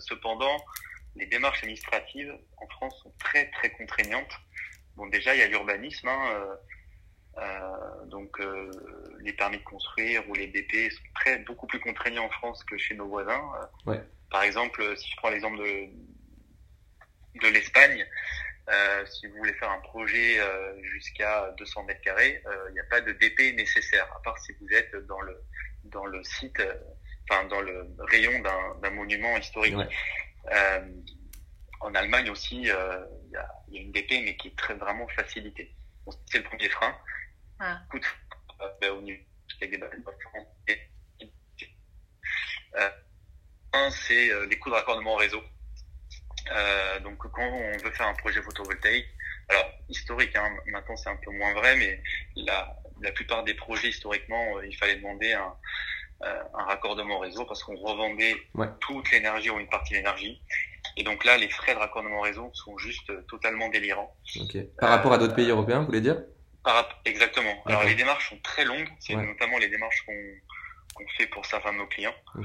cependant, les démarches administratives en France sont très très contraignantes. Bon, déjà, il y a l'urbanisme. Hein, euh, donc euh, les permis de construire ou les BP sont très beaucoup plus contraignants en France que chez nos voisins. Ouais. Par exemple, si je prends l'exemple de de l'Espagne, euh, si vous voulez faire un projet euh, jusqu'à 200 mètres carrés, il n'y a pas de DP nécessaire, à part si vous êtes dans le dans le site, enfin dans le rayon d'un monument historique. Ouais. en Allemagne aussi, il y a, y, a, une DP mais qui est très vraiment facilitée. C'est le premier frein. Ah. Coûte euh, au niveau des euh, un, c'est euh, les coûts de raccordement au réseau. Euh, donc quand on veut faire un projet photovoltaïque, alors historique, hein, maintenant c'est un peu moins vrai, mais la, la plupart des projets historiquement, il fallait demander un, un raccordement au réseau parce qu'on revendait ouais. toute l'énergie ou une partie de l'énergie. Et donc là, les frais de raccordement au réseau sont juste totalement délirants. Okay. Par rapport à d'autres pays européens, vous voulez dire? Exactement. Alors les démarches sont très longues, c'est Ouais. notamment les démarches qu'on qu'on fait pour certains de nos clients.